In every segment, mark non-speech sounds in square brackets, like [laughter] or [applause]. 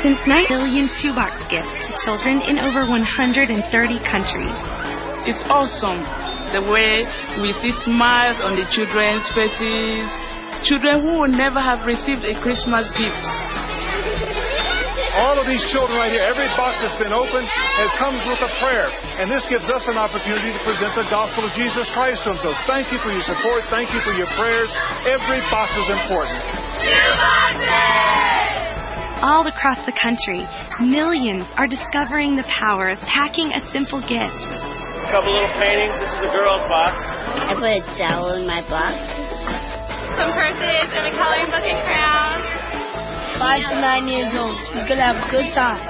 Since 9 million shoebox gifts to children in over 130 countries. It's awesome the way we see smiles on the children's faces. Children who would never have received a Christmas gift. All of these children right here, every box that's been opened, it comes with a prayer. And this gives us an opportunity to present the gospel of Jesus Christ to them. So thank you for your support. Thank you for your prayers. Every box is important. All across the country, millions are discovering the power of packing a simple gift. A couple little paintings. This is a girl's box. I put a towel in my box. Some purses and a coloring book and crayons. Five to nine years old. He's gonna have a good time.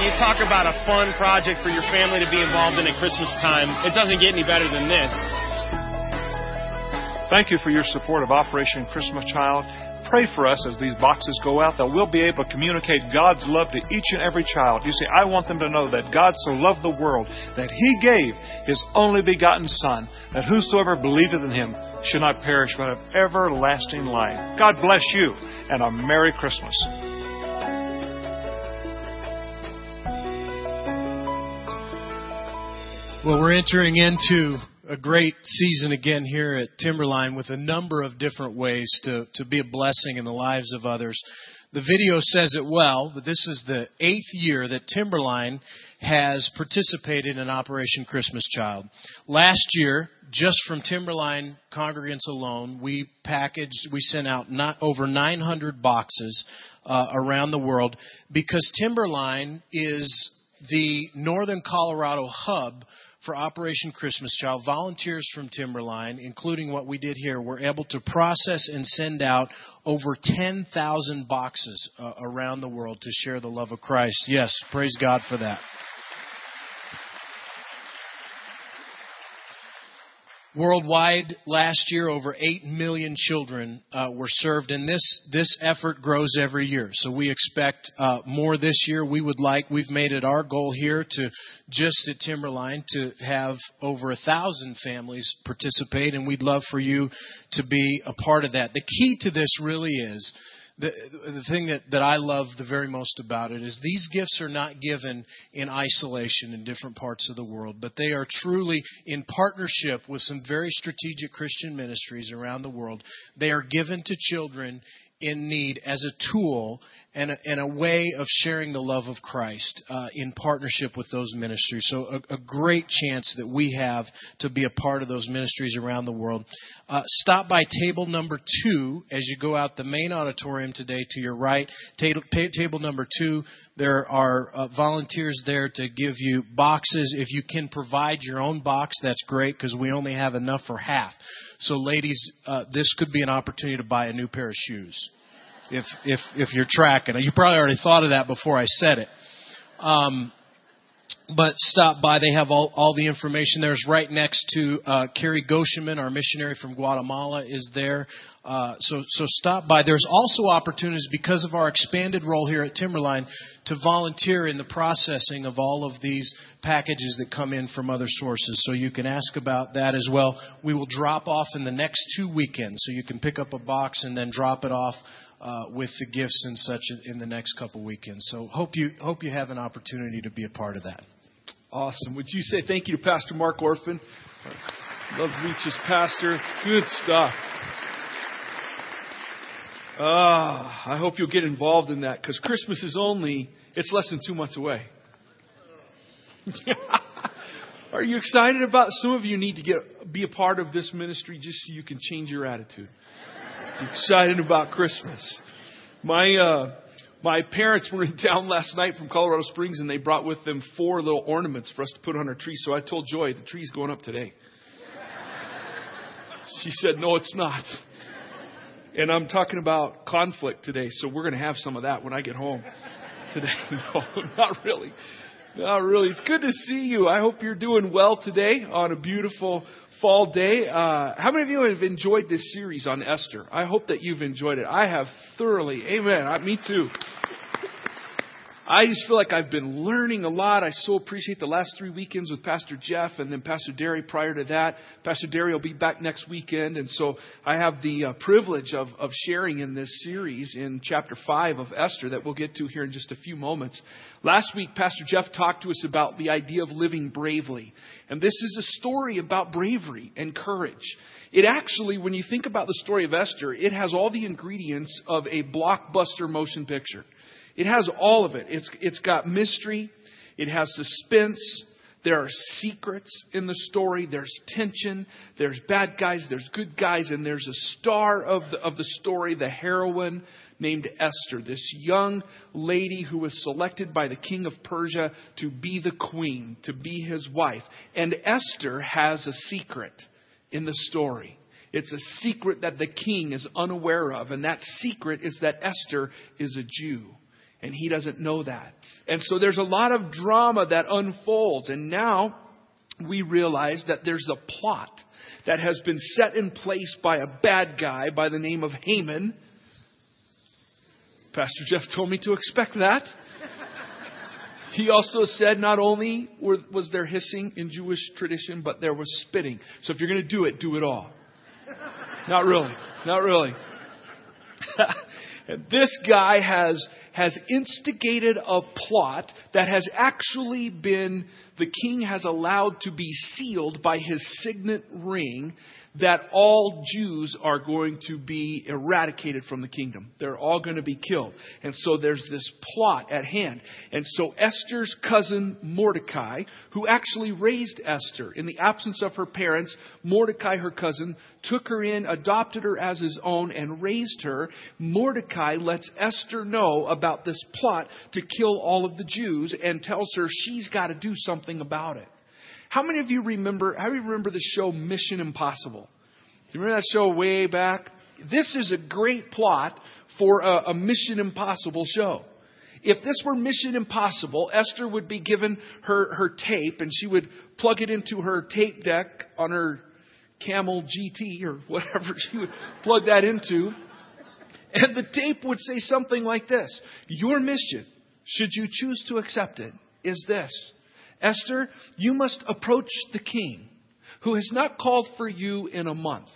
You talk about a fun project for your family to be involved in at Christmas time. It doesn't get any better than this. Thank you for your support of Operation Christmas Child. Pray for us as these boxes go out that we'll be able to communicate God's love to each and every child. You see, I want them to know that God so loved the world that He gave His only begotten Son, that whosoever believeth in Him should not perish but have everlasting life. God bless you and a Merry Christmas. Well, we're entering into a great season again here at Timberline with a number of different ways to, to be a blessing in the lives of others. The video says it well, but this is the eighth year that Timberline has participated in Operation Christmas Child. Last year, just from Timberline congregants alone, we packaged, we sent out not over 900 boxes uh, around the world because Timberline is the northern Colorado hub for Operation Christmas Child, volunteers from Timberline, including what we did here, were able to process and send out over 10,000 boxes uh, around the world to share the love of Christ. Yes, praise God for that. Worldwide, last year, over 8 million children uh, were served, and this, this effort grows every year. So we expect uh, more this year. We would like, we've made it our goal here to just at Timberline to have over a thousand families participate, and we'd love for you to be a part of that. The key to this really is the, the thing that, that I love the very most about it is these gifts are not given in isolation in different parts of the world, but they are truly in partnership with some very strategic Christian ministries around the world. They are given to children in need as a tool and a, and a way of sharing the love of Christ uh, in partnership with those ministries. So, a, a, great chance that we have to be a part of those ministries around the world. Uh, stop by table number two as you go out the main auditorium today to your right. Table, table number two, there are uh, volunteers there to give you boxes. If you can provide your own box, that's great because we only have enough for half. So, ladies, uh, this could be an opportunity to buy a new pair of shoes if if if you're tracking. You probably already thought of that before I said it. Um, but stop by. They have all, all the information. There's right next to uh, Carrie Gosheman, our missionary from Guatemala, is there. Uh, so, so stop by. There's also opportunities because of our expanded role here at Timberline to volunteer in the processing of all of these packages that come in from other sources. So you can ask about that as well. We will drop off in the next two weekends, so you can pick up a box and then drop it off uh, with the gifts and such in the next couple weekends. So hope you hope you have an opportunity to be a part of that. Awesome. Would you say thank you to Pastor Mark Orphan? Love Reaches pastor. Good stuff. Ah, I hope you'll get involved in that because Christmas is only, it's less than two months away. [laughs] Are you excited about Some of you need to get be a part of this ministry just so you can change your attitude. Excited about Christmas. My uh, my parents were [laughs] in town last night from Colorado Springs and they brought with them four little ornaments for us to put on our tree. So I told Joy the tree's going up today. [laughs] She said, "No, it's not." And I'm talking about conflict today, so we're going to have some of that when I get home [laughs] today. No, not really. Not really. It's good to see you. I hope you're doing well today on a beautiful fall day. Uh, how many of you have enjoyed this series on Esther? I hope that you've enjoyed it. I have thoroughly. Amen. I, me too. I just feel like I've been learning a lot. I so appreciate the last three weekends with Pastor Jeff and then Pastor Derry prior to that. Pastor Derry will be back next weekend. And so I have the uh, privilege of, of sharing in this series in chapter 5 of Esther that we'll get to here in just a few moments. Last week, Pastor Jeff talked to us about the idea of living bravely. And this is a story about bravery and courage. It actually, when you think about the story of Esther, it has all the ingredients of a blockbuster motion picture. It has all of it. It's, it's got mystery, it has suspense, there are secrets in the story, there's tension, there's bad guys, there's good guys, and there's a star of the, of the story, the heroine named Esther, this young lady who was selected by the king of Persia to be the queen, to be his wife. And Esther has a secret in the story. It's a secret that the king is unaware of, and that secret is that Esther is a Jew and he doesn't know that. And so there's a lot of drama that unfolds, and now we realize that there's a plot that has been set in place by a bad guy by the name of Haman. Pastor Jeff told me to expect that. [laughs] He also said not only was there hissing in Jewish tradition, but there was spitting. So if you're going to do it, do it all. Not really. Not really. [laughs] this guy has has instigated a plot that has actually been, the king has allowed to be sealed by his signet ring that all Jews are going to be eradicated from the kingdom. They're all going to be killed. And so there's this plot at hand. And so Esther's cousin Mordecai, who actually raised Esther in the absence of her parents, Mordecai, her cousin, took her in, adopted her as his own, and raised her. Mordecai lets Esther know about this plot to kill all of the Jews and tells her she's got to do something about it. How many of you remember, how do you remember the show Mission Impossible? You remember that show way back? This is a great plot for a, a Mission Impossible show. If this were Mission Impossible, Esther would be given her, her tape and she would plug it into her tape deck on her Camel GT or whatever [laughs] she would plug that into. And the tape would say something like this Your mission, should you choose to accept it, is this Esther, you must approach the king who has not called for you in a month.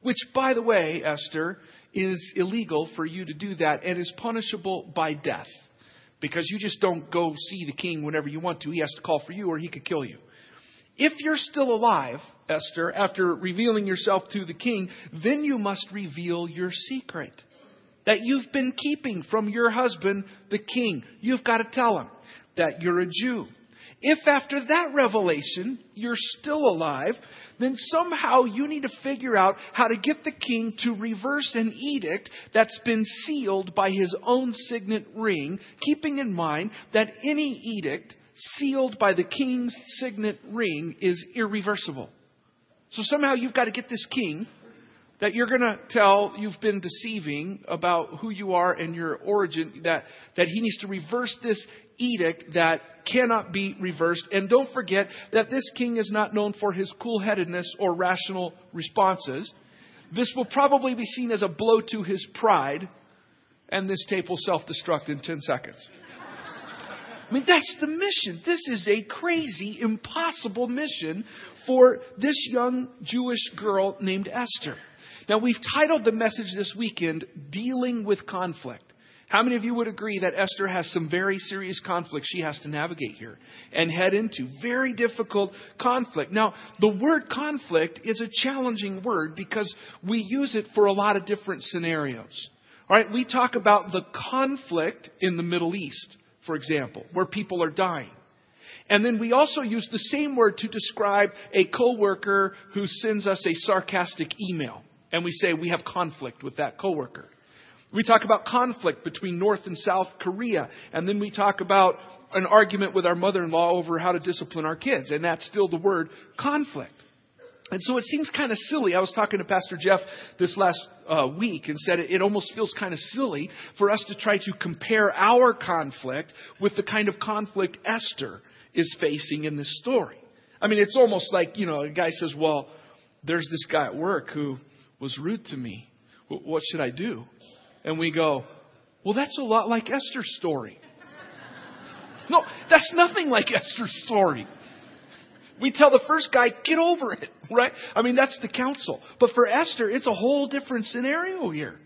Which, by the way, Esther, is illegal for you to do that and is punishable by death. Because you just don't go see the king whenever you want to. He has to call for you or he could kill you. If you're still alive, Esther, after revealing yourself to the king, then you must reveal your secret that you've been keeping from your husband, the king. You've got to tell him that you're a Jew if after that revelation you're still alive, then somehow you need to figure out how to get the king to reverse an edict that's been sealed by his own signet ring, keeping in mind that any edict sealed by the king's signet ring is irreversible. So somehow you've got to get this king that you're going to tell you've been deceiving about who you are and your origin, that, that he needs to reverse this edict that cannot be reversed. And don't forget that this king is not known for his cool headedness or rational responses. This will probably be seen as a blow to his pride, and this tape will self destruct in 10 seconds. I mean, that's the mission. This is a crazy, impossible mission for this young Jewish girl named Esther. Now, we've titled the message this weekend, Dealing with Conflict. How many of you would agree that Esther has some very serious conflict she has to navigate here and head into? Very difficult conflict. Now, the word conflict is a challenging word because we use it for a lot of different scenarios. All right, we talk about the conflict in the Middle East, for example, where people are dying. And then we also use the same word to describe a coworker who sends us a sarcastic email. And we say we have conflict with that coworker. We talk about conflict between North and South Korea. And then we talk about an argument with our mother in law over how to discipline our kids. And that's still the word conflict. And so it seems kind of silly. I was talking to Pastor Jeff this last uh, week and said it, it almost feels kind of silly for us to try to compare our conflict with the kind of conflict Esther is facing in this story. I mean, it's almost like, you know, a guy says, Well, there's this guy at work who was rude to me. What should I do? And we go, well, that's a lot like Esther's story. No, that's nothing like Esther's story. We tell the first guy, get over it, right? I mean, that's the counsel. But for Esther, it's a whole different scenario here.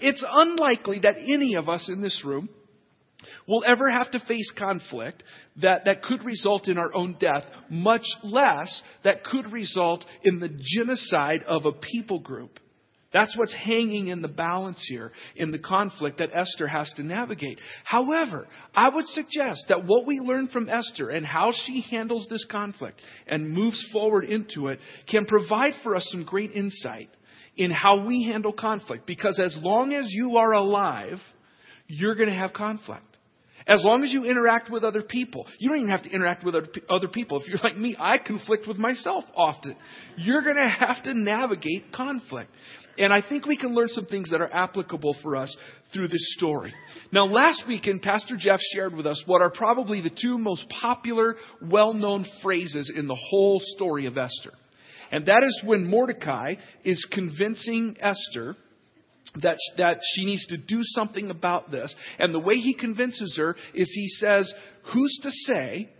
It's unlikely that any of us in this room will ever have to face conflict that, that could result in our own death, much less that could result in the genocide of a people group. That's what's hanging in the balance here in the conflict that Esther has to navigate. However, I would suggest that what we learn from Esther and how she handles this conflict and moves forward into it can provide for us some great insight in how we handle conflict. Because as long as you are alive, you're going to have conflict. As long as you interact with other people, you don't even have to interact with other people. If you're like me, I conflict with myself often. You're going to have to navigate conflict. And I think we can learn some things that are applicable for us through this story. Now, last weekend, Pastor Jeff shared with us what are probably the two most popular, well known phrases in the whole story of Esther. And that is when Mordecai is convincing Esther that, that she needs to do something about this. And the way he convinces her is he says, Who's to say?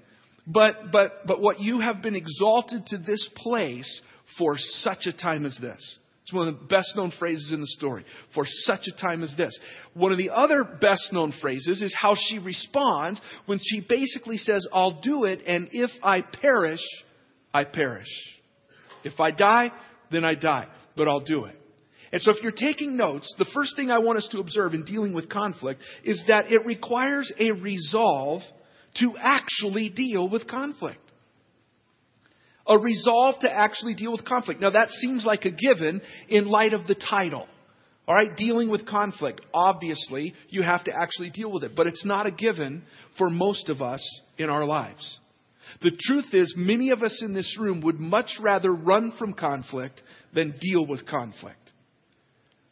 But, but, but what you have been exalted to this place for such a time as this. It's one of the best known phrases in the story. For such a time as this. One of the other best known phrases is how she responds when she basically says, I'll do it, and if I perish, I perish. If I die, then I die, but I'll do it. And so if you're taking notes, the first thing I want us to observe in dealing with conflict is that it requires a resolve to actually deal with conflict a resolve to actually deal with conflict. Now, that seems like a given in light of the title. All right, dealing with conflict. Obviously, you have to actually deal with it, but it's not a given for most of us in our lives. The truth is, many of us in this room would much rather run from conflict than deal with conflict.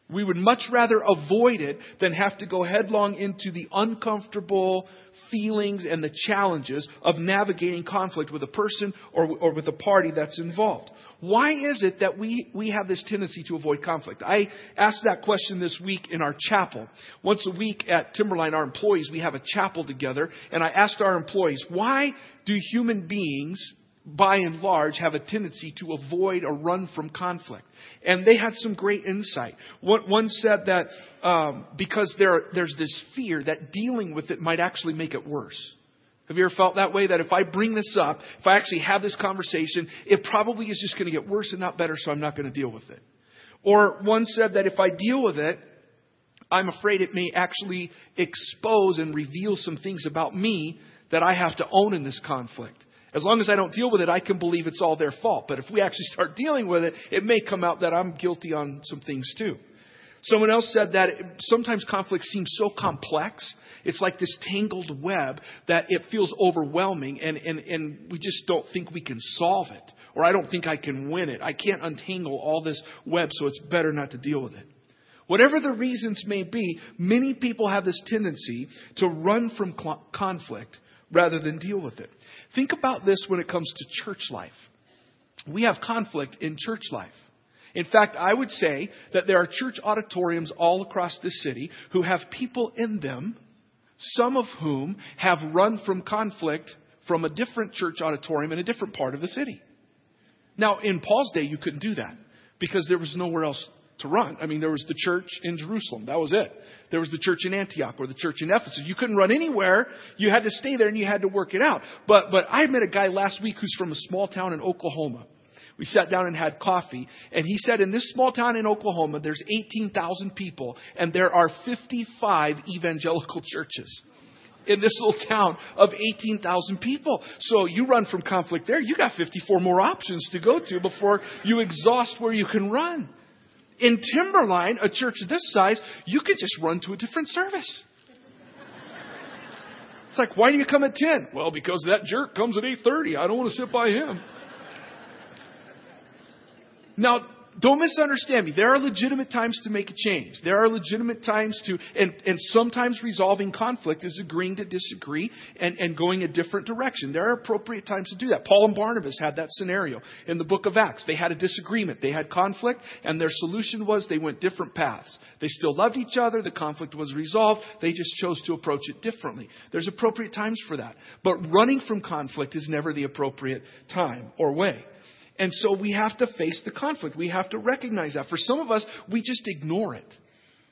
We would much rather avoid it than have to go headlong into the uncomfortable, feelings and the challenges of navigating conflict with a person or, or with a party that's involved. Why is it that we, we have this tendency to avoid conflict? I asked that question this week in our chapel. Once a week at Timberline, our employees, we have a chapel together, and I asked our employees, why do human beings by and large, have a tendency to avoid or run from conflict. And they had some great insight. One, said that um, because there, there's this fear that dealing with it might actually make it worse. Have you ever felt that way? That if I bring this up, if I actually have this conversation, it probably is just going to get worse and not better, so I'm not going to deal with it. Or one said that if I deal with it, I'm afraid it may actually expose and reveal some things about me that I have to own in this conflict. As long as I don't deal with it, I can believe it's all their fault. But if we actually start [laughs] dealing with it, it may come out that I'm guilty on some things too. Someone else said that sometimes conflict seems so complex. It's like this tangled web that it feels overwhelming and, and, and we just don't think we can solve it. Or I don't think I can win it. I can't untangle all this web, so it's better not to deal with it. Whatever the reasons may be, many people have this tendency to run from conflict rather than deal with it. Think about this when it comes to church life. We have conflict in church life. In fact, I would say that there are church auditoriums all across the city who have people in them, some of whom have run from conflict from a different church auditorium in a different part of the city. Now, in Paul's day, you couldn't do that because there was nowhere else to run. I mean, there was the church in Jerusalem. That was it. There was the church in Antioch or the church in Ephesus. You couldn't run anywhere. You had to stay there and you had to work it out. But, but I met a guy last week who's from a small town in Oklahoma. We sat down and had coffee, and he said in this small town in Oklahoma, there's 18,000 people, and there are 55 evangelical churches in this little town of 18,000 people. So you run from conflict there, you got 54 more options to go to before you exhaust where you can run. In Timberline, a church this size, you could just run to a different service. It's like, why do you come at 10? Well, because that jerk comes at 8:30. I don't want to sit by him. Now, don't misunderstand me. There are legitimate times to make a change. There are legitimate times to, and, and sometimes resolving conflict is agreeing to disagree and, and going a different direction. There are appropriate times to do that. Paul and Barnabas had that scenario in the book of Acts. They had a disagreement. They had conflict, and their solution was they went different paths. They still loved each other. The conflict was resolved. They just chose to approach it differently. There's appropriate times for that. But running from conflict is never the appropriate time or way. And so we have to face the conflict. We have to recognize that. For some of us, we just ignore it.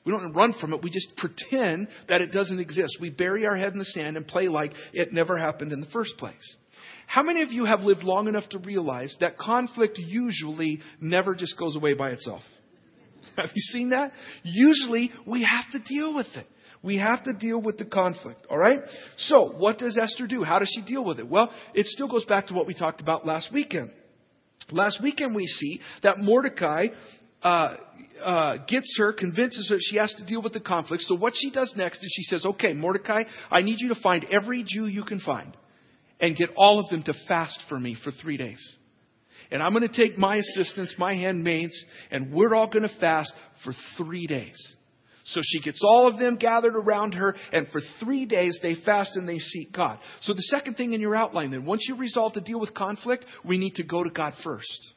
We don't run from it. We just pretend that it doesn't exist. We bury our head in the sand and play like it never happened in the first place. How many of you have lived long enough to realize that conflict usually never just goes away by itself? [laughs] Have you seen that? Usually we have to deal with it. We have to deal with the conflict, all right? So, what does Esther do? How does she deal with it? Well, it still goes back to what we talked about last weekend. Last weekend we see that Mordecai uh, uh, gets her, convinces her she has to deal with the conflict. So what she does next is she says, "Okay, Mordecai, I need you to find every Jew you can find, and get all of them to fast for me for three days." And I'm going to take my assistants, my handmaids, and we're all going to fast for three days. So she gets all of them gathered around her, and for three days they fast and they seek God. So the second thing in your outline then, once you resolve to deal with conflict, we need to go to God first.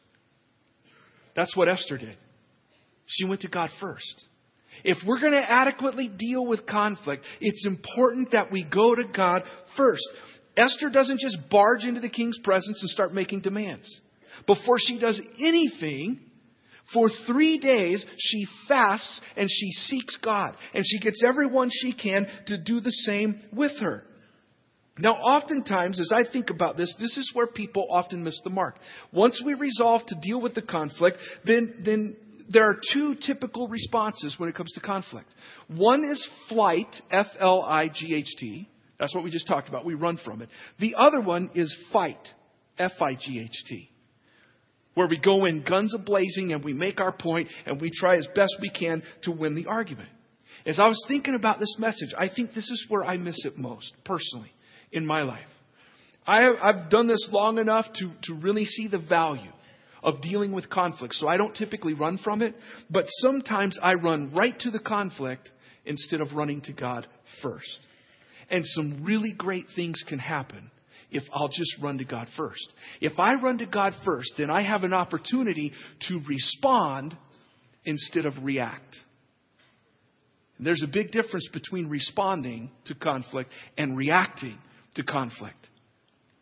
That's what Esther did. She went to God first. If we're going to adequately deal with conflict, it's important that we go to God first. Esther doesn't just barge into the king's presence and start making demands. Before she does anything, for three days, she fasts and she seeks God. And she gets everyone she can to do the same with her. Now, oftentimes, as I think about this, this is where people often miss the mark. Once we resolve to deal with the conflict, then, then there are two typical responses when it comes to conflict. One is flight, F L I G H T. That's what we just talked about. We run from it. The other one is fight, F I G H T where we go in guns a blazing and we make our point and we try as best we can to win the argument. As I was thinking about this message, I think this is where I miss it most, personally, in my life. I have, I've done this long enough to, to really see the value of dealing with conflict. So I don't typically run from it, but sometimes I run right to the conflict instead of running to God first. And some really great things can happen if I'll just run to God first. If I run to God first, then I have an opportunity to respond instead of react. And there's a big difference between responding to conflict and reacting to conflict.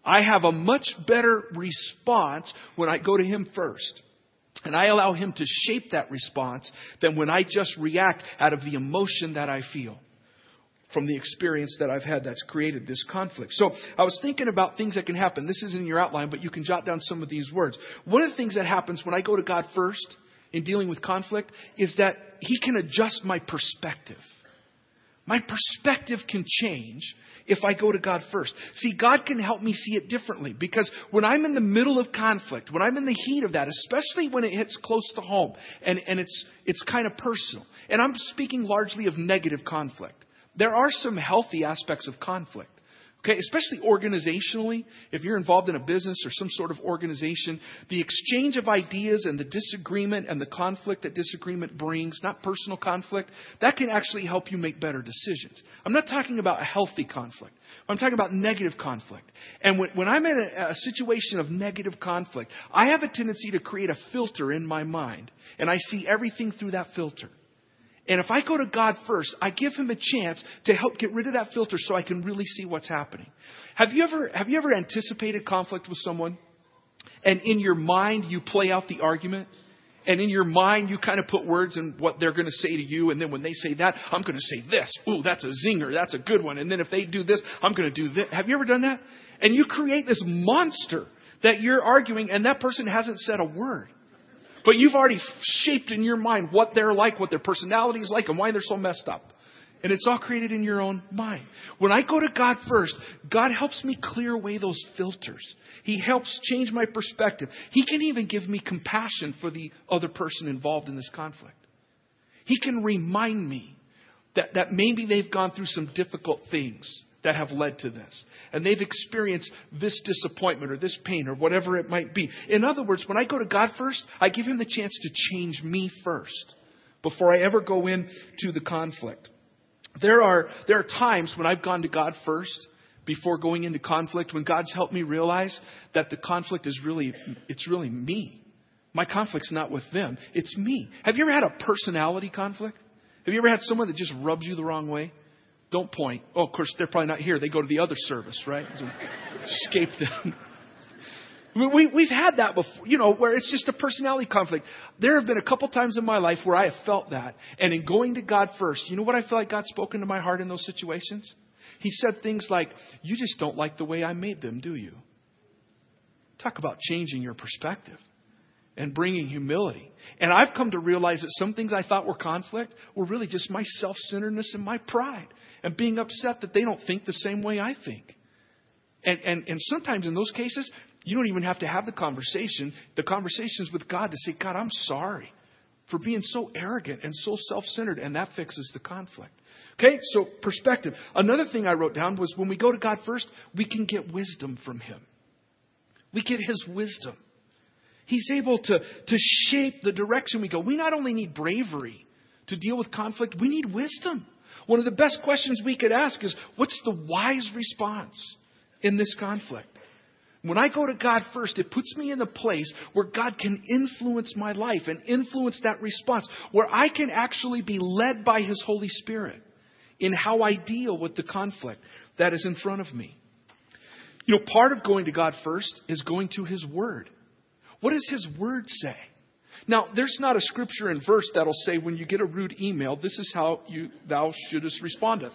I have a much better response when I go to Him first. And I allow Him to shape that response than when I just react out of the emotion that I feel from the experience that I've had that's created this conflict. So I was thinking about things that can happen. This isn't in your outline, but you can jot down some of these words. One of the things that happens when I go to God first in dealing with conflict is that He can adjust my perspective. My perspective can change if I go to God first. See, God can help me see it differently because when I'm in the middle of conflict, when I'm in the heat of that, especially when it hits close to home and, and it's, it's kind of personal, and I'm speaking largely of negative conflict. There are some healthy aspects of conflict. Okay, especially organizationally, if you're involved in a business or some sort of organization, the exchange of ideas and the disagreement and the conflict that disagreement brings, not personal conflict, that can actually help you make better decisions. I'm not talking about a healthy conflict. I'm talking about negative conflict. And when, when I'm in a, a situation of negative conflict, I have a tendency to create a filter in my mind, and I see everything through that filter. And if I go to God first, I give him a chance to help get rid of that filter so I can really see what's happening. Have you ever, have you ever anticipated conflict with someone? And in your mind, you play out the argument? And in your mind, you kind of put words in what they're going to say to you. And then when they say that, I'm going to say this. Ooh, that's a zinger. That's a good one. And then if they do this, I'm going to do this. Have you ever done that? And you create this monster that you're arguing, and that person hasn't said a word. But you've already shaped in your mind what they're like, what their personality is like, and why they're so messed up. And it's all created in your own mind. When I go to God first, God helps me clear away those filters. He helps change my perspective. He can even give me compassion for the other person involved in this conflict. He can remind me that, that maybe they've gone through some difficult things that have led to this. And they've experienced this disappointment or this pain or whatever it might be. In other words, when I go to God first, I give Him the chance to change me first before I ever go into the conflict. There are, there are times when I've gone to God first before going into conflict when God's helped me realize that the conflict is really, it's really me. My conflict's not with them, it's me. Have you ever had a personality conflict? Have you ever had someone that just rubs you the wrong way? Don't point. Oh, of course, they're probably not here. They go to the other service, right? Escape them. [laughs] We, we've had that before, you know, where it's just a personality conflict. There have been a couple times in my life where I have felt that. And in going to God first, you know what I feel like God spoke into my heart in those situations? He said things like, You just don't like the way I made them, do you? Talk about changing your perspective and bringing humility. And I've come to realize that some things I thought were conflict were really just my self centeredness and my pride and being upset that they don't think the same way I think. And, and, and sometimes in those cases, you don't even have to have the conversation. The conversation's with God to say, God, I'm sorry for being so arrogant and so self centered, and that fixes the conflict. Okay, so perspective. Another thing I wrote down was when we go to God first, we can get wisdom from Him. We get His wisdom. He's able to, to shape the direction we go. We not only need bravery to deal with conflict, we need wisdom. One of the best questions we could ask is what's the wise response in this conflict? When I go to God first, it puts me in a place where God can influence my life and influence that response, where I can actually be led by His Holy Spirit in how I deal with the conflict that is in front of me. You know, part of going to God first is going to His Word. What does His Word say? Now, there's not a scripture and verse that'll say when you get a rude email, this is how you thou shouldest respondeth.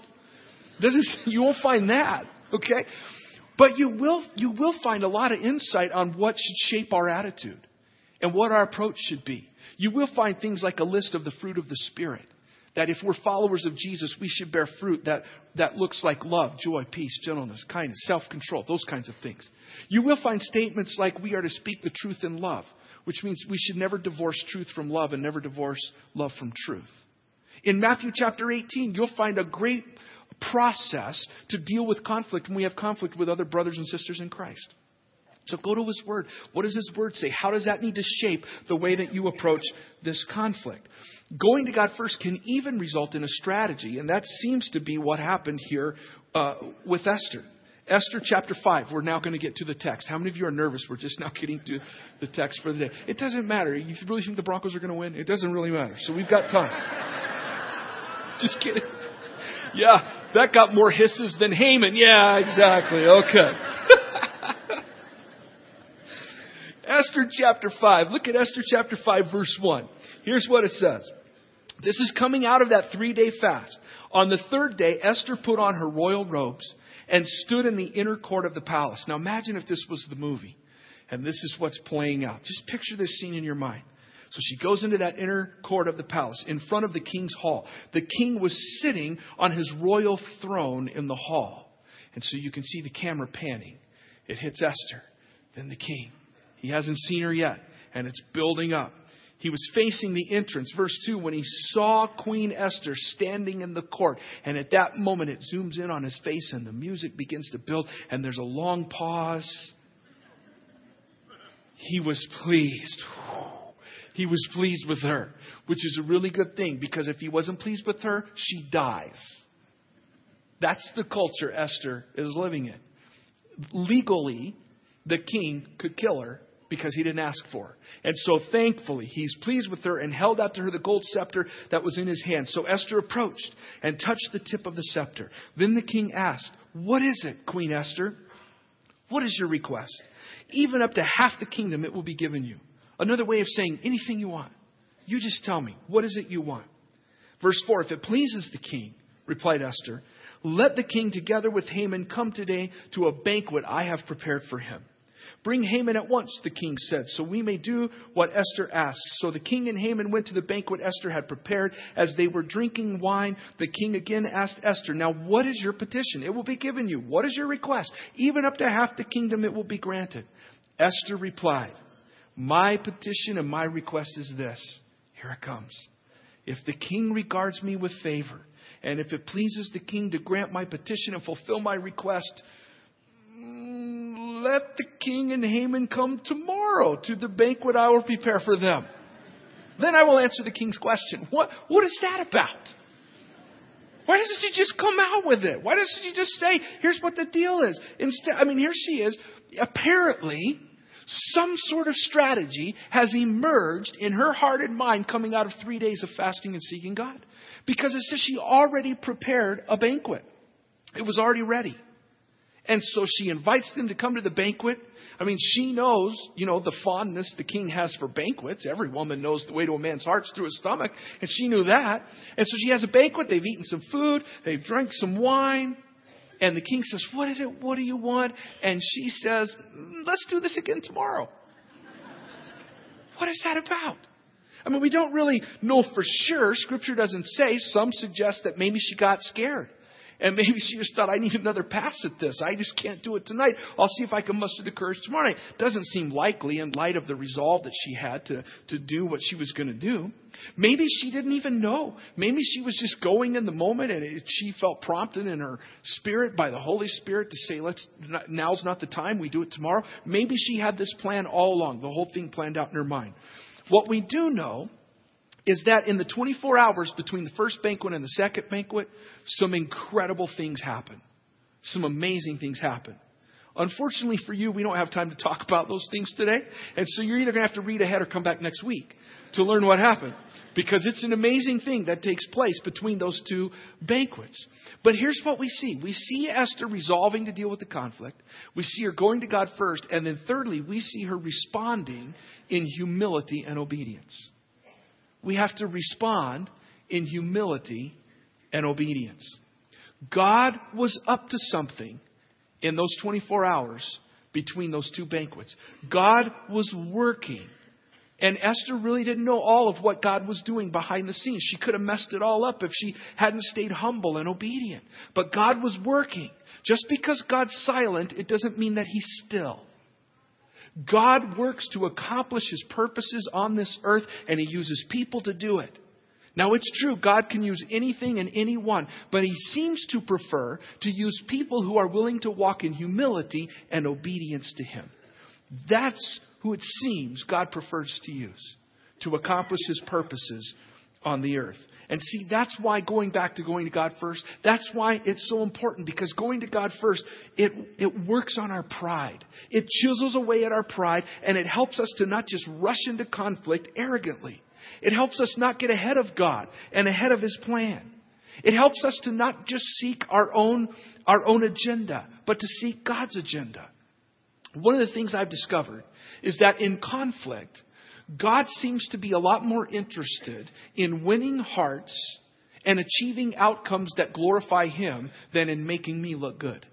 This [laughs] is, you won't find that, okay? But you will, you will find a lot of insight on what should shape our attitude and what our approach should be. You will find things like a list of the fruit of the Spirit. That if we're followers of Jesus, we should bear fruit that, that looks like love, joy, peace, gentleness, kindness, self control, those kinds of things. You will find statements like we are to speak the truth in love, which means we should never divorce truth from love and never divorce love from truth. In Matthew chapter 18, you'll find a great process to deal with conflict when we have conflict with other brothers and sisters in Christ. So go to His Word. What does His Word say? How does that need to shape the way that you approach this conflict? Going to God first can even result in a strategy, and that seems to be what happened here uh, with Esther. Esther chapter 5. We're now going to get to the text. How many of you are nervous? We're just [laughs] now getting to the text for the day. It doesn't matter. You really think the Broncos are going to win? It doesn't really matter. So we've got time. [laughs] just kidding. Yeah, that got more hisses than Haman. Yeah, exactly. Okay. [laughs] Esther chapter 5. Look at Esther chapter 5, verse 1. Here's what it says. This is coming out of that three day fast. On the third day, Esther put on her royal robes and stood in the inner court of the palace. Now imagine if this was the movie and this is what's playing out. Just picture this scene in your mind. So she goes into that inner court of the palace in front of the king's hall. The king was sitting on his royal throne in the hall. And so you can see the camera panning. It hits Esther, then the king. He hasn't seen her yet, and it's building up. He was facing the entrance. Verse 2 when he saw Queen Esther standing in the court. And at that moment, it zooms in on his face, and the music begins to build, and there's a long pause. He was pleased. He was pleased with her, which is a really good thing because if he wasn't pleased with her, she dies. That's the culture Esther is living in. Legally, the king could kill her because he didn't ask for her. And so thankfully, he's pleased with her and held out to her the gold scepter that was in his hand. So Esther approached and touched the tip of the scepter. Then the king asked, What is it, Queen Esther? What is your request? Even up to half the kingdom it will be given you. Another way of saying anything you want. You just tell me, what is it you want? Verse 4 If it pleases the king, replied Esther, let the king together with Haman come today to a banquet I have prepared for him. Bring Haman at once, the king said, so we may do what Esther asked. So the king and Haman went to the banquet Esther had prepared. As they were drinking wine, the king again asked Esther, Now what is your petition? It will be given you. What is your request? Even up to half the kingdom it will be granted. Esther replied, My petition and my request is this. Here it comes. If the king regards me with favor, And if it pleases the king to grant my petition and fulfill my request, let the king and Haman come tomorrow to the banquet I will prepare for them. Then I will answer the king's question. What, what is that about? Why doesn't she just come out with it? Why doesn't she just say, here's what the deal is? Instead, I mean, here she is. Apparently, some sort of strategy has emerged in her heart and mind coming out of three days of fasting and seeking God. Because it says she already prepared a banquet. It was already ready. And so she invites them to come to the banquet. I mean, she knows, you know, the fondness the king has for banquets. Every woman knows the way to a man's heart is through his stomach. And she knew that. And so she has a banquet. They've eaten some food. They've drank some wine. And the king says, What is it? What do you want? And she says, mm, Let's do this again tomorrow. [laughs] what is that about? I mean, we don't really know for sure. Scripture doesn't say. Some suggest that maybe she got scared. And maybe she just thought, I need another pass at this. I just can't do it tonight. I'll see if I can muster the courage tomorrow night. Doesn't seem likely in light of the resolve that she had to, to do what she was going to do. Maybe she didn't even know. Maybe she was just going in the moment and it, she felt prompted in her spirit by the Holy Spirit to say, let's, now's not the time. We do it tomorrow. Maybe she had this plan all along, the whole thing planned out in her mind. What we do know is that in the 24 hours between the first banquet and the second banquet, some incredible things happen. Some amazing things happen. Unfortunately for you, we don't have time to talk about those things today. And so you're either going to have to read ahead or come back next week to learn what happened. Because it's an amazing thing that takes place between those two banquets. But here's what we see we see Esther resolving to deal with the conflict, we see her going to God first, and then thirdly, we see her responding in humility and obedience we have to respond in humility and obedience. God was up to something in those 24 hours between those two banquets. God was working. And Esther really didn't know all of what God was doing behind the scenes. She could have messed it all up if she hadn't stayed humble and obedient. But God was working. Just because God's silent, it doesn't mean that He's still. God works to accomplish his purposes on this earth, and he uses people to do it. Now, it's true, God can use anything and anyone, but he seems to prefer to use people who are willing to walk in humility and obedience to him. That's who it seems God prefers to use to accomplish his purposes on the earth. And see, that's why going back to going to God first, that's why it's so important because going to God first, it, it works on our pride. It chisels away at our pride and it helps us to not just rush into conflict arrogantly. It helps us not get ahead of God and ahead of His plan. It helps us to not just seek our own, our own agenda, but to seek God's agenda. One of the things I've discovered is that in conflict, God seems to be a lot more interested in winning hearts and achieving outcomes that glorify Him than in making me look good.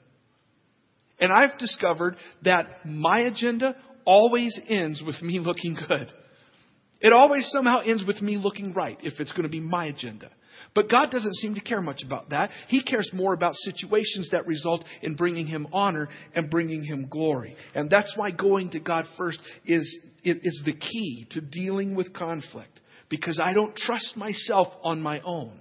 And I've discovered that my agenda always ends with me [laughs] looking good. It always somehow ends with me looking right if it's going to be my agenda. But God doesn't seem to care much about that. He cares more about situations that result in bringing Him honor and bringing Him glory. And that's why going to God first is, is the key to dealing with conflict. Because I don't trust myself on my own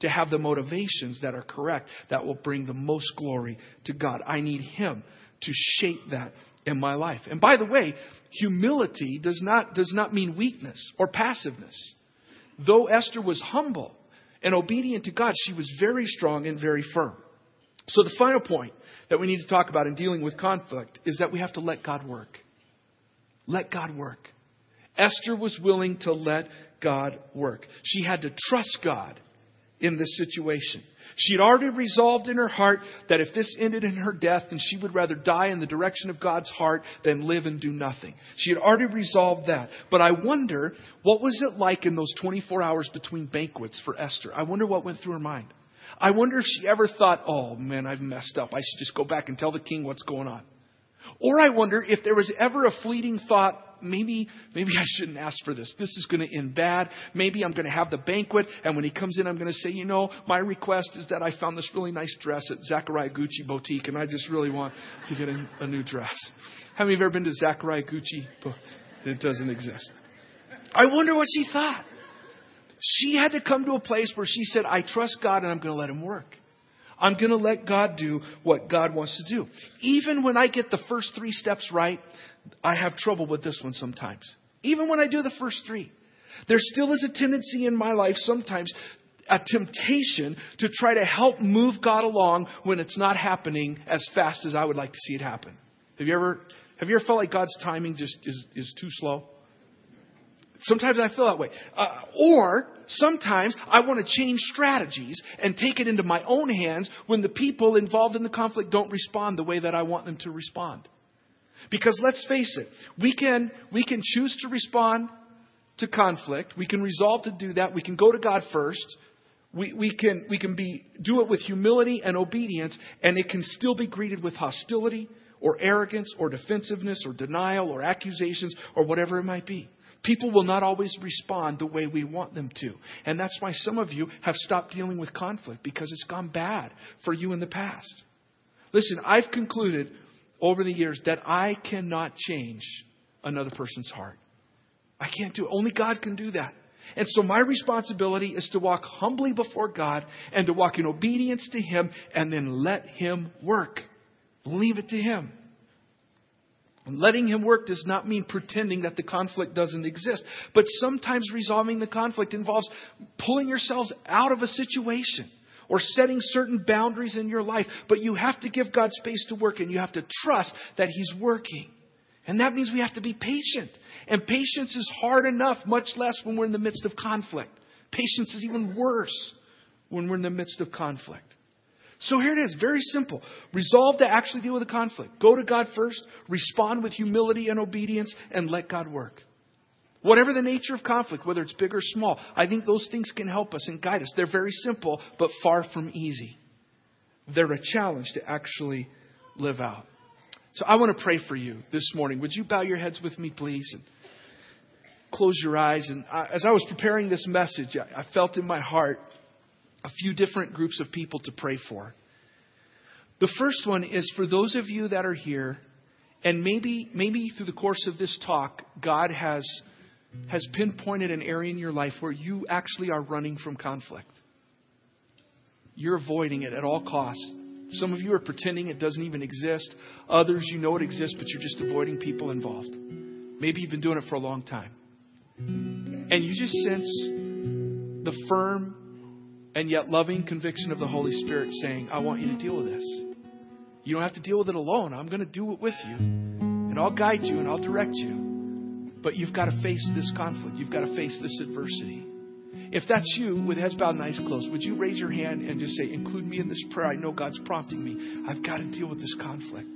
to have the motivations that are correct that will bring the most glory to God. I need Him to shape that in my life. And by the way, humility does not, does not mean weakness or passiveness. Though Esther was humble, and obedient to God, she was very strong and very firm. So, the final point that we need to talk about in dealing with conflict is that we have to let God work. Let God work. Esther was willing to let God work. She had to trust God in this situation. She had already resolved in her heart that if this ended in her death, then she would rather die in the direction of God's heart than live and do nothing. She had already resolved that. But I wonder, what was it like in those 24 hours between banquets for Esther? I wonder what went through her mind. I wonder if she ever thought, oh man, I've messed up. I should just go back and tell the king what's going on. Or I wonder if there was ever a fleeting thought, maybe, maybe I shouldn't ask for this. This is going to end bad. Maybe I'm going to have the banquet, and when he comes in, I'm going to say, you know, my request is that I found this really nice dress at Zachariah Gucci Boutique, and I just really want to get a, a new dress. How many of you ever been to Zachariah Gucci? It doesn't exist. I wonder what she thought. she had to come to a place where she said, I trust God and I'm going to let Him work. I'm going to let God do what God wants to do. Even when I get the first three steps right, I have trouble with this one sometimes. Even when I do the first three, there still is a tendency in my life sometimes, a temptation to try to help move God along when it's not happening as fast as I would like to see it happen. Have you ever, have you ever felt like God's timing just is, is too slow? Sometimes I feel that way. Uh, or sometimes I want to change strategies and take it into my own hands when the people involved in the conflict don't respond the way that I want them to respond. Because let's face it, we can, we can choose to respond to conflict. We can resolve to do that. We can go to God first. We, we, can, we can be, do it with humility and obedience, and it can still be greeted with hostility or arrogance or defensiveness or denial or accusations or whatever it might be. People will not always respond the way we want them to. And that's why some of you have stopped dealing with conflict because it's gone bad for you in the past. Listen, I've concluded over the years that I cannot change another person's heart. I can't do it. Only God can do that. And so my responsibility is to walk humbly before God and to walk in obedience to Him and then let Him work. Leave it to Him. Letting him work does not mean pretending that the conflict doesn't exist. But sometimes resolving the conflict involves pulling yourselves out of a situation or setting certain boundaries in your life. But you have to give God space to work and you have to trust that he's working. And that means we have to be patient. And patience is hard enough, much less when we're in the midst of conflict. Patience is even worse when we're in the midst of conflict. So here it is, very simple. Resolve to actually deal with the conflict. Go to God first, respond with humility and obedience, and let God work. Whatever the nature of conflict, whether it's big or small, I think those things can help us and guide us. They're very simple, but far from easy. They're a challenge to actually live out. So I want to pray for you this morning. Would you bow your heads with me, please? And close your eyes. And I, as I was preparing this message, I, I felt in my heart a few different groups of people to pray for. The first one is for those of you that are here, and maybe, maybe through the course of this talk, God has, has pinpointed an area in your life where you actually are running from conflict. You're avoiding it at all costs. Some of you are pretending it doesn't even exist. Others, you know it exists, but you're just avoiding people involved. Maybe you've been doing it for a long time. And you just sense the firm and yet loving conviction of the Holy Spirit saying, I want you to deal with this. You don't have to deal with it alone. I'm going to do it with you. And I'll guide you and I'll direct you. But you've got to face this conflict. You've got to face this adversity. If that's you, with heads bowed and eyes closed, would you raise your hand and just say, Include me in this prayer? I know God's prompting me. I've got to deal with this conflict.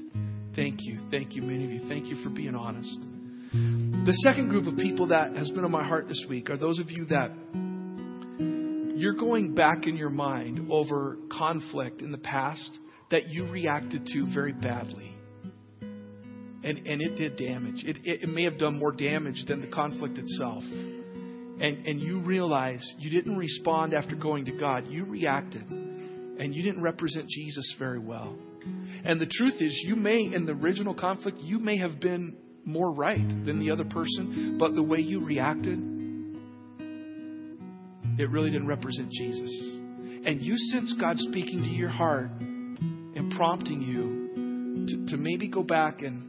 Thank you. Thank you, many of you. Thank you for being honest. The second group of people that has been on my heart this week are those of you that you're going back in your mind over conflict in the past that you reacted to very badly. And, and it did damage. It, it, it may have done more damage than the conflict itself. And, and you realize you didn't respond after going to God, you reacted. And you didn't represent Jesus very well. And the truth is, you may, in the original conflict, you may have been more right than the other person, but the way you reacted it really didn't represent Jesus. And you sense God speaking to your heart and prompting you to, to maybe go back and,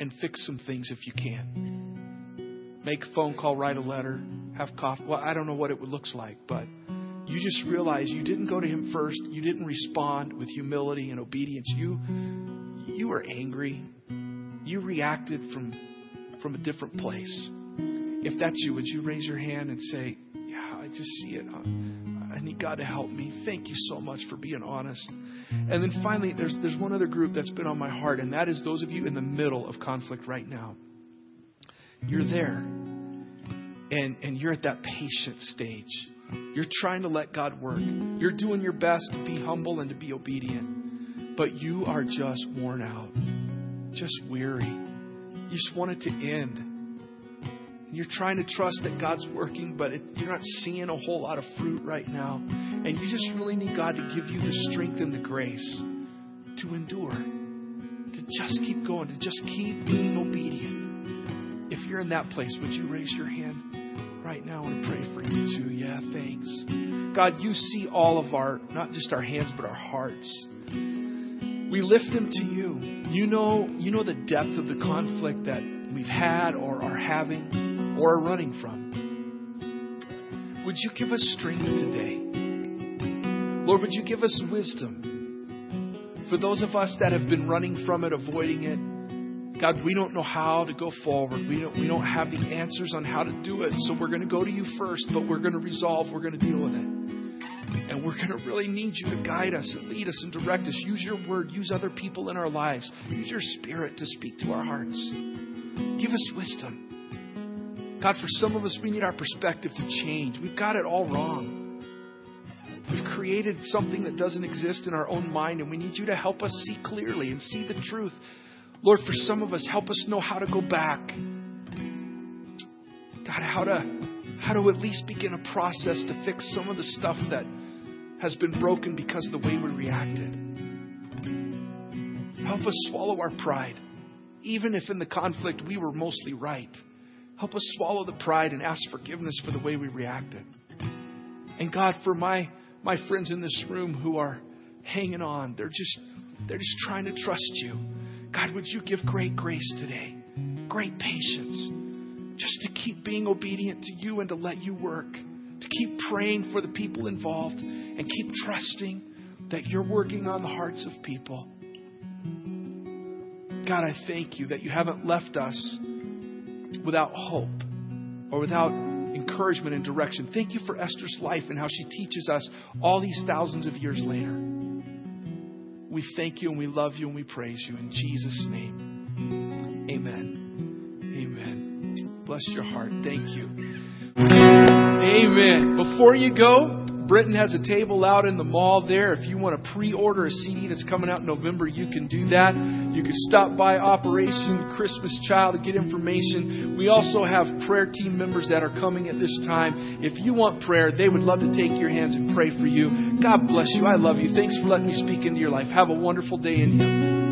and fix some things if you can. Make a phone call, write a letter, have coffee. Well, I don't know what it looks like, but you just realize you didn't go to Him first. You didn't respond with humility and obedience. You, you were angry. You reacted from, from a different place. If that's you, would you raise your hand and say, just see it. I need God to help me. Thank you so much for being honest. And then finally, there's, there's one other group that's been on my heart, and that is those of you in the middle of conflict right now. You're there, and, and you're at that patient stage. You're trying to let God work. You're doing your best to be humble and to be obedient, but you are just worn out, just weary. You just want it to end. You're trying to trust that God's working, but it, you're not seeing a whole lot of fruit right now. And you just really need God to give you the strength and the grace to endure, to just keep going, to just keep being obedient. If you're in that place, would you raise your hand? Right now, to pray for you too. Yeah, thanks. God, you see all of our, not just our hands, but our hearts. We lift them to you. You know, you know the depth of the conflict that we've had or are having or are running from. Would you give us strength today? Lord, would you give us wisdom? For those of us that have been running from it, avoiding it, God, we don't know how to go forward. We don't, we don't have the answers on how to do it. So we're going to go to you first, but we're going to resolve, we're going to deal with it. And we're going to really need you to guide us and lead us and direct us. Use your word, use other people in our lives, use your spirit to speak to our hearts. Give us wisdom. God, for some of us, we need our perspective to change. We've got it all wrong. We've created something that doesn't exist in our own mind, and we need you to help us see clearly and see the truth Lord, for some of us, help us know how to go back. God, how to how to at least begin a process to fix some of the stuff that has been broken because of the way we reacted. Help us swallow our pride, even if in the conflict we were mostly right. Help us swallow the pride and ask forgiveness for the way we reacted. And God, for my my friends in this room who are hanging on, they're just they're just trying to trust you. God, would you give great grace today, great patience, just to keep being obedient to you and to let you work, to keep praying for the people involved, and keep trusting that you're working on the hearts of people. God, I thank you that you haven't left us without hope or without encouragement and direction. Thank you for Esther's life and how she teaches us all these thousands of years later. We thank you and we love you and we praise you in Jesus' name. Amen. Amen. Bless your heart. Thank you. Amen. Before you go, Britain has a table out in the mall there. If you want to pre order a CD that's coming out in November, you can do that. You can stop by Operation Christmas Child to get information. We also have prayer team members that are coming at this time. If you want prayer, they would love to take your hands and pray for you. God bless you. I love you. Thanks for letting me speak into your life. Have a wonderful day in you.